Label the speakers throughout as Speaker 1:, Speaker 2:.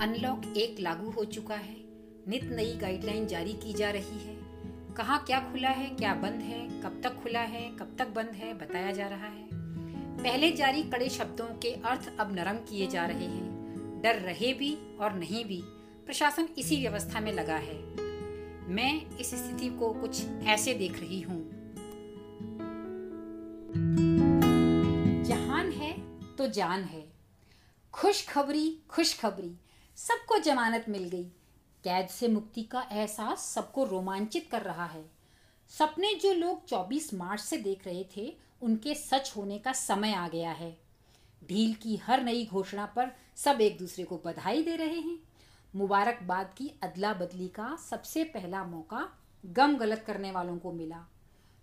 Speaker 1: Unlock एक लागू हो चुका है। नित नई गाइडलाइन जारी की जा रही है। कहाँ क्या खुला है, क्या बंद है, कब तक खुला है, कब तक बंद है, बताया जा रहा है। पहले जारी कड़े शब्दों के अर्थ अब नरम किए जा रहे हैं। डर रहे भी और नहीं भी, प्रशासन इसी व्यवस्था में लगा है। मैं इस स्थिति को कुछ ऐसे देख रही हूँ। जहान है तो जान है। खुशखबरी खुशखबरी। सबको जमानत मिल गई। कैद से मुक्ति का एहसास सबको रोमांचित कर रहा है। सपने जो लोग 24 मार्च से देख रहे थे, उनके सच होने का समय आ गया है। ढील की हर नई घोषणा पर सब एक दूसरे को बधाई दे रहे हैं। मुबारकबाद की अदला बदली का सबसे पहला मौका गम गलत करने वालों को मिला।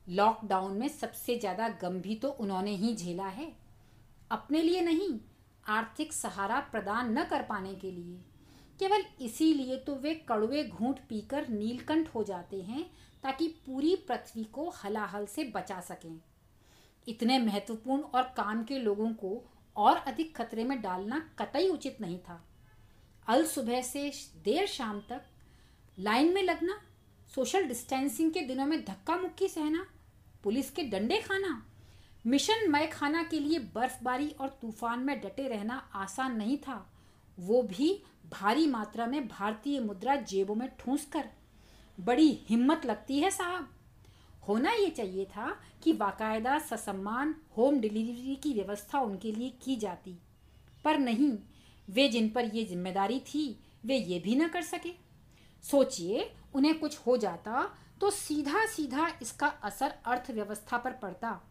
Speaker 1: लॉकडाउन में सबसे ज़्यादा गम भी तो उन्होंने ही झेला है। अपने लिए नहीं आर्थिक सहारा प्रदान न कर पाने के लिए। केवल इसीलिए तो वे कड़वे घूंट पीकर नीलकंठ हो जाते हैं ताकि पूरी पृथ्वी को हलाहल से बचा सकें। इतने महत्वपूर्ण और काम के लोगों को और अधिक खतरे में डालना कतई उचित नहीं था। अल सुबह से देर शाम तक लाइन में लगना, सोशल डिस्टेंसिंग के दिनों में धक्का मुक्की सहना, पुलिस के डंडे खाना मिशन मय खाना के लिए बर्फबारी और तूफ़ान में डटे रहना आसान नहीं था। वो भी भारी मात्रा में भारतीय मुद्रा जेबों में ठूंस कर बड़ी हिम्मत लगती है साहब। होना ये चाहिए था कि बाकायदा ससम्मान होम डिलीवरी की व्यवस्था उनके लिए की जाती। पर नहीं, वे जिन पर ये ज़िम्मेदारी थी, वे ये भी न कर सके। सोचिए, उन्हें कुछ हो जाता तो सीधा सीधा इसका असर अर्थव्यवस्था पर पड़ता।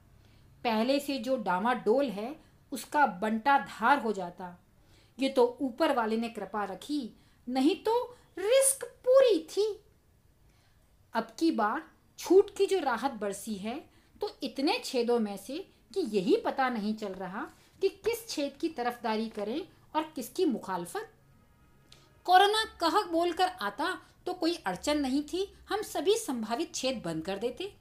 Speaker 1: पहले से जो डामाडोल है, उसका बंटा धार हो जाता। ये तो ऊपर वाले ने कृपा रखी, नहीं तो रिस्क पूरी थी। अब की बार छूट की जो राहत बरसी है तो इतने छेदों में से कि यही पता नहीं चल रहा कि किस छेद की तरफदारी करें और किसकी मुखालफत। कोरोना कह बोलकर आता तो कोई अड़चन नहीं थी, हम सभी संभावित छेद बंद कर देते।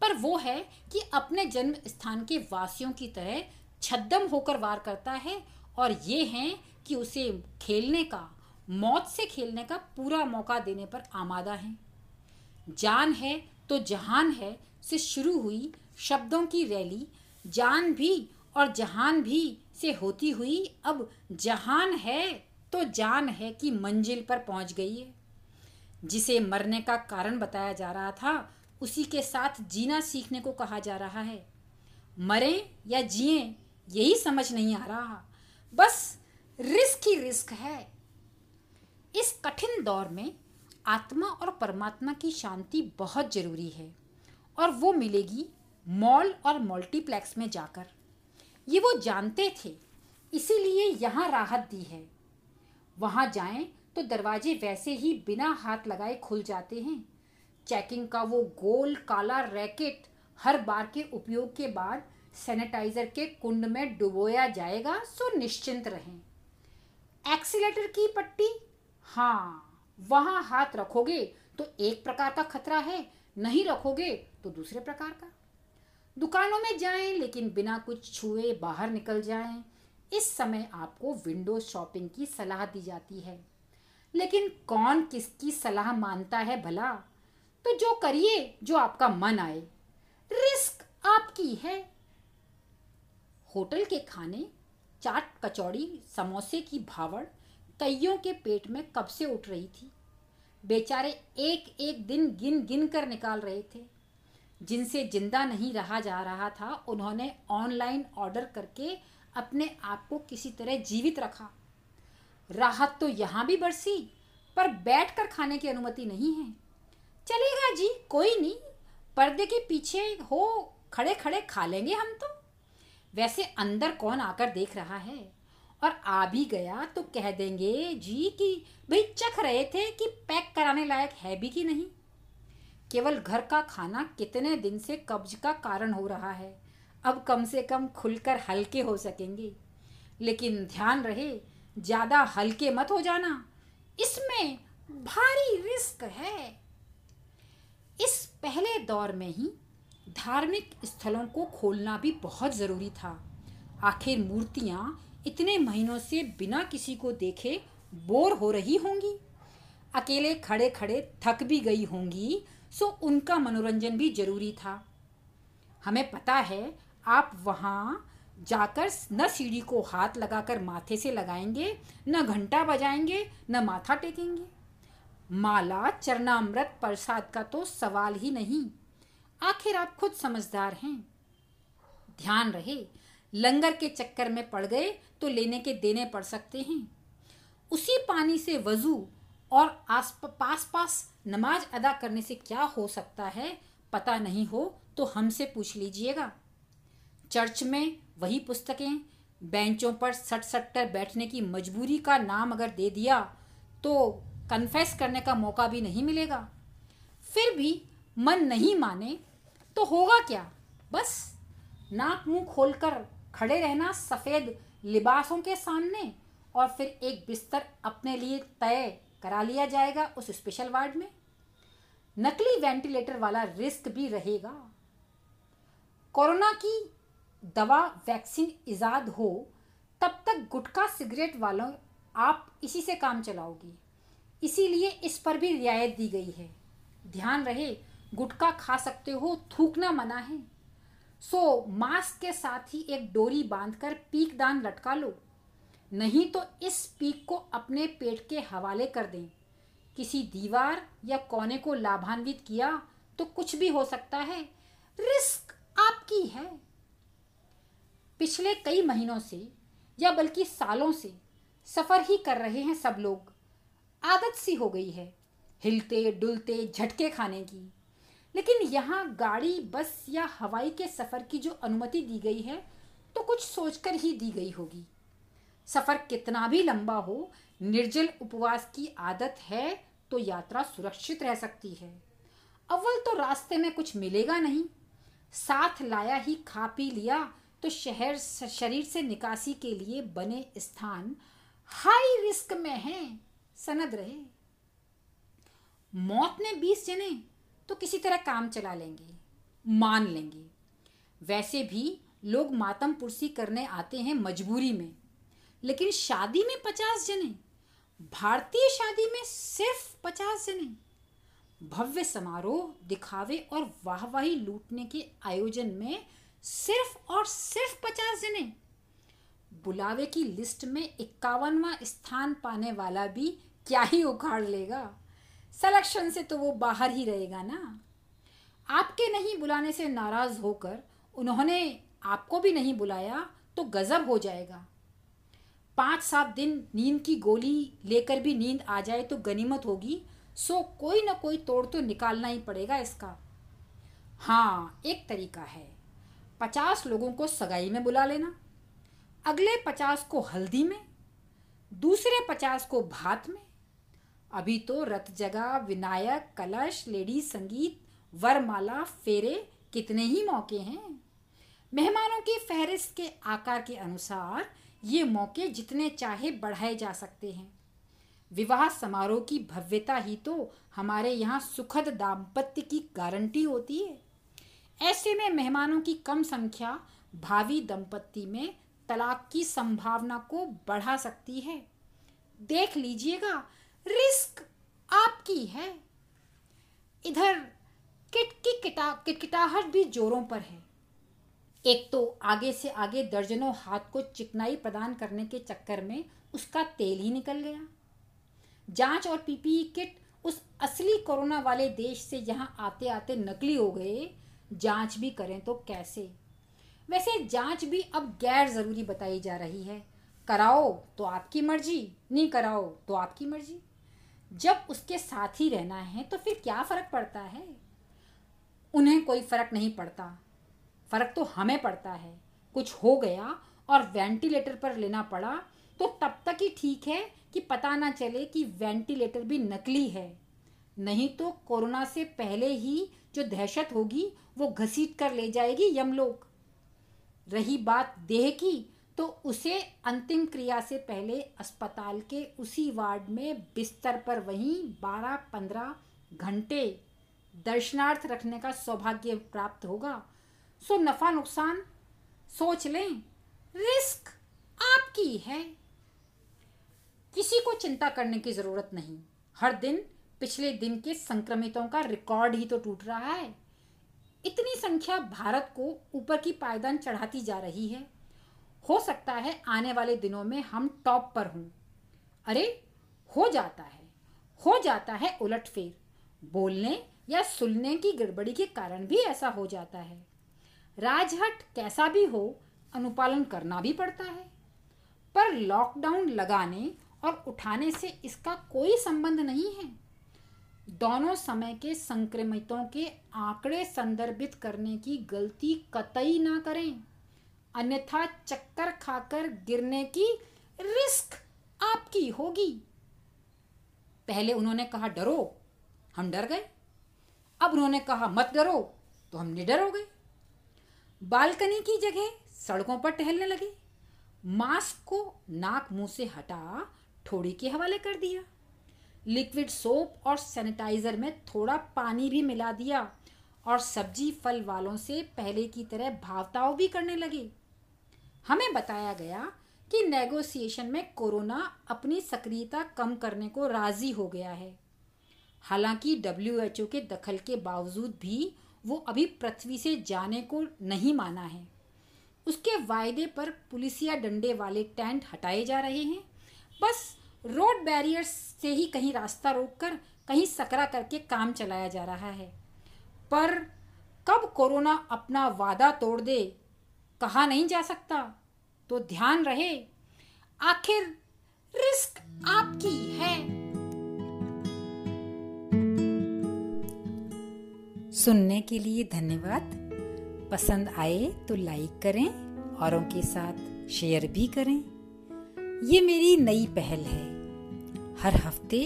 Speaker 1: पर वो है कि अपने जन्म स्थान के वासियों की तरह छद्दम होकर वार करता है और ये है कि उसे खेलने का, मौत से खेलने का पूरा मौका देने पर आमादा है। जान है तो जहान है से शुरू हुई शब्दों की रैली, जान भी और जहान भी से होती हुई अब जहान है तो जान है कि मंजिल पर पहुँच गई है। जिसे मरने का कारण बताया जा रहा था उसी के साथ जीना सीखने को कहा जा रहा है। मरे या जिए, यही समझ नहीं आ रहा। बस रिस्क ही रिस्क है। इस कठिन दौर में आत्मा और परमात्मा की शांति बहुत ज़रूरी है और वो मिलेगी मॉल और मल्टीप्लेक्स में जाकर। ये वो जानते थे, इसीलिए यहाँ राहत दी है। वहाँ जाएँ तो दरवाजे वैसे ही बिना हाथ लगाए खुल जाते हैं। चेकिंग का वो गोल काला रैकेट हर बार के उपयोग के बाद सैनिटाइजर के कुंड में डुबोया जाएगा, सो निश्चिंत रहें। एक्सीलेटर की पट्टी? हाँ वहाँ हाथ रखोगे तो एक प्रकार का खतरा है, नहीं रखोगे तो दूसरे प्रकार का। दुकानों में जाएँ, लेकिन बिना कुछ छुए बाहर निकल जाएँ। इस समय आपको विंडो शॉपिंग की सलाह दी जाती है। लेकिन कौन किसकी सलाह मानता है भला? तो जो करिए, जो आपका मन आए। रिस्क आपकी है। होटल के खाने, चाट कचौड़ी, समोसे की भावड़ कईयों के पेट में कब से उठ रही थी। बेचारे एक एक दिन गिन गिन कर निकाल रहे थे। जिनसे ज़िंदा नहीं रहा जा रहा था, उन्होंने ऑनलाइन ऑर्डर करके अपने आप को किसी तरह जीवित रखा। राहत तो यहाँ भी बरसी, पर बैठकर खाने की अनुमति नहीं है। चलेगा जी, कोई नहीं। पर्दे के पीछे हो खड़े खड़े खा लेंगे हम तो। वैसे अंदर कौन आकर देख रहा है? और आ भी गया तो कह देंगे जी कि, भाई चख रहे थे कि पैक कराने लायक है भी कि नहीं? केवल घर का खाना कितने दिन से कब्ज का कारण हो रहा है। अब कम से कम खुलकर हल्के हो सकेंगे। लेकिन ध्यान रहे, ज़्यादा हल्के मत हो जाना। इसमें भारी रिस्क है। इस पहले दौर में ही धार्मिक स्थलों को खोलना भी बहुत ज़रूरी था। आखिर मूर्तियाँ इतने महीनों से बिना किसी को देखे बोर हो रही होंगी। अकेले खड़े खड़े थक भी गई होंगी, सो उनका मनोरंजन भी ज़रूरी था। हमें पता है, आप वहाँ जाकर न सीढ़ी को हाथ लगाकर माथे से लगाएँगे, न घंटा बजाएँगे, न माथा टेकेंगे। माला चरणामृत प्रसाद का तो सवाल ही नहीं। आखिर आप खुद समझदार हैं। ध्यान रहे, लंगर के चक्कर में पड़ गए तो लेने के देने पड़ सकते हैं। उसी पानी से वज़ू और आस पास पास नमाज़ अदा करने से क्या हो सकता है, पता नहीं हो तो हमसे पूछ लीजिएगा। चर्च में वही पुस्तकें, बेंचों पर सट सट कर बैठने की मजबूरी का नाम अगर दे दिया तो कन्फेस करने का मौका भी नहीं मिलेगा। फिर भी मन नहीं माने तो होगा क्या? बस नाक मुँह खोलकर खड़े रहना सफ़ेद लिबासों के सामने और फिर एक बिस्तर अपने लिए तय करा लिया जाएगा उस स्पेशल वार्ड में। नकली वेंटिलेटर वाला रिस्क भी रहेगा। कोरोना की दवा वैक्सीन इजाद हो, तब तक गुटखा सिगरेट वालों, आप इसी से काम चलाओगी। इसीलिए इस पर भी रियायत दी गई है। ध्यान रहे, गुटखा खा सकते हो, थूकना मना है। सो मास्क के साथ ही एक डोरी बांधकर पीक दान लटका लो। नहीं तो इस पीक को अपने पेट के हवाले कर दें। किसी दीवार या कोने को लाभान्वित किया तो कुछ भी हो सकता है। रिस्क आपकी है। पिछले कई महीनों से या बल्कि सालों से सफ़र ही कर रहे हैं सब लोग। आदत सी हो गई है, हिलते, डुलते, झटके खाने की। लेकिन यहाँ गाड़ी, बस या हवाई के सफ़र की जो अनुमति दी गई है तो कुछ सोचकर ही दी गई होगी। सफ़र कितना भी लंबा हो, निर्जल उपवास की आदत है तो यात्रा सुरक्षित रह सकती है। अव्वल तो रास्ते में कुछ मिलेगा नहीं। साथ लाया ही खा पी लिया तो शहर शरीर से निकासी के लिए बने स्थान हाई रिस्क में हैं। सनद रहे। मौत ने बीस जने तो किसी तरह काम चला लेंगे, मान लेंगे। वैसे भी लोग मातम पुरसी करने आते हैं मजबूरी में। लेकिन शादी में पचास जने, भारतीय शादी में सिर्फ़ पचास जने। भव्य समारोह, दिखावे और वाहवाही लूटने के आयोजन में सिर्फ़ और सिर्फ़ पचास जने। बुलावे की लिस्ट में इक्यावनवा स्थान पाने वाला भी क्या ही उखाड़ लेगा? सिलेक्शन से तो वो बाहर ही रहेगा ना? आपके नहीं बुलाने से नाराज़ होकर उन्होंने आपको भी नहीं बुलाया तो गजब हो जाएगा। पाँच सात दिन नींद की गोली लेकर भी नींद आ जाए तो गनीमत होगी, सो कोई ना कोई तोड़ तो निकालना ही पड़ेगा इसका। हाँ एक तरीका है। पचास लोगों को सगाई में बुला लेना। अगले पचास को हल्दी में, दूसरे पचास को भात में अभी तो रथ जगह, विनायक, कलश, लेडी संगीत, वरमाला, फेरे, कितने ही मौके हैं। मेहमानों की फहरिस्त के आकार के अनुसार ये मौके जितने चाहे बढ़ाए जा सकते हैं। विवाह समारोह की भव्यता ही तो हमारे यहाँ सुखद दाम्पत्य की गारंटी होती है। ऐसे में मेहमानों की कम संख्या भावी दंपत्ति में तलाक की संभावना को बढ़ा सकती है। देख लीजिएगा रिस्क आपकी है। इधर किट की किटा, किटकिटाहट भी जोरों पर है। एक तो आगे से आगे दर्जनों हाथ को चिकनाई प्रदान करने के चक्कर में उसका तेल ही निकल गया। जाँच और पीपीई किट उस असली कोरोना वाले देश से यहाँ आते आते नकली हो गए। जाँच भी करें तो कैसे? वैसे जाँच भी अब गैर ज़रूरी बताई जा रही है। कराओ तो आपकी मर्ज़ी, नहीं कराओ तो आपकी मर्ज़ी। जब उसके साथ ही रहना है तो फिर क्या फ़र्क पड़ता है? उन्हें कोई फ़र्क नहीं पड़ता। फ़र्क तो हमें पड़ता है। कुछ हो गया और वेंटिलेटर पर लेना पड़ा तो तब तक ही ठीक है कि पता ना चले कि वेंटिलेटर भी नकली है। नहीं तो कोरोना से पहले ही जो दहशत होगी, वो घसीट कर ले जाएगी यमलोक। रही बात देह की तो उसे अंतिम क्रिया से पहले अस्पताल के उसी वार्ड में बिस्तर पर वहीं बारह पंद्रह घंटे दर्शनार्थ रखने का सौभाग्य प्राप्त होगा। सो नफा नुकसान सोच लें, रिस्क आपकी है। किसी को चिंता करने की ज़रूरत नहीं। हर दिन, पिछले दिन के संक्रमितों का रिकॉर्ड ही तो टूट रहा है। इतनी संख्या भारत को ऊपर की पायदान चढ़ाती जा रही है। हो सकता है आने वाले दिनों में हम टॉप पर हों। अरे, हो जाता है। हो जाता है उलटफेर। बोलने या सुनने की गड़बड़ी के कारण भी ऐसा हो जाता है। राजहट कैसा भी हो, अनुपालन करना भी पड़ता है। पर लॉकडाउन लगाने और उठाने से इसका कोई संबंध नहीं है। दोनों समय के संक्रमितों के आंकड़े संदर्भित करने की गलती कतई ना करें। अन्यथा चक्कर खाकर गिरने की रिस्क आपकी होगी। पहले उन्होंने कहा, डरो, हम डर गए। अब उन्होंने कहा, मत डरो तो हम निडर हो गए। बालकनी की जगह सड़कों पर टहलने लगे। मास्क को नाक मुँह से हटा ठोड़ी के हवाले कर दिया। लिक्विड सोप और सैनिटाइजर में थोड़ा पानी भी मिला दिया और सब्ज़ी फल वालों से पहले की तरह भावताव भी करने लगे। हमें बताया गया कि नेगोशिएशन में कोरोना अपनी सक्रियता कम करने को राज़ी हो गया है। हालाँकि डब्ल्यूएचओ के दखल के बावजूद भी वो अभी पृथ्वी से जाने को नहीं माना है। उसके वायदे पर पुलिसिया डंडे वाले टेंट हटाए जा रहे हैं। बस रोड बैरियर्स से ही कहीं रास्ता रोककर कहीं सकरा करके काम चलाया जा रहा है। पर कब कोरोना अपना वादा तोड़ दे कहा नहीं जा सकता। तो ध्यान रहे, आखिर रिस्क आपकी है। सुनने के लिए धन्यवाद। पसंद आए तो लाइक करें, औरों के साथ शेयर भी करें। ये मेरी नई पहल है। हर हफ़्ते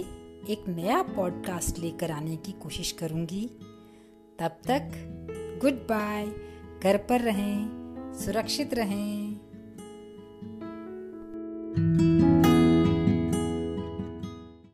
Speaker 1: एक नया पॉडकास्ट लेकर आने की कोशिश करूँगी। तब तक गुड बाय, घर पर रहें। सुरक्षित रहें।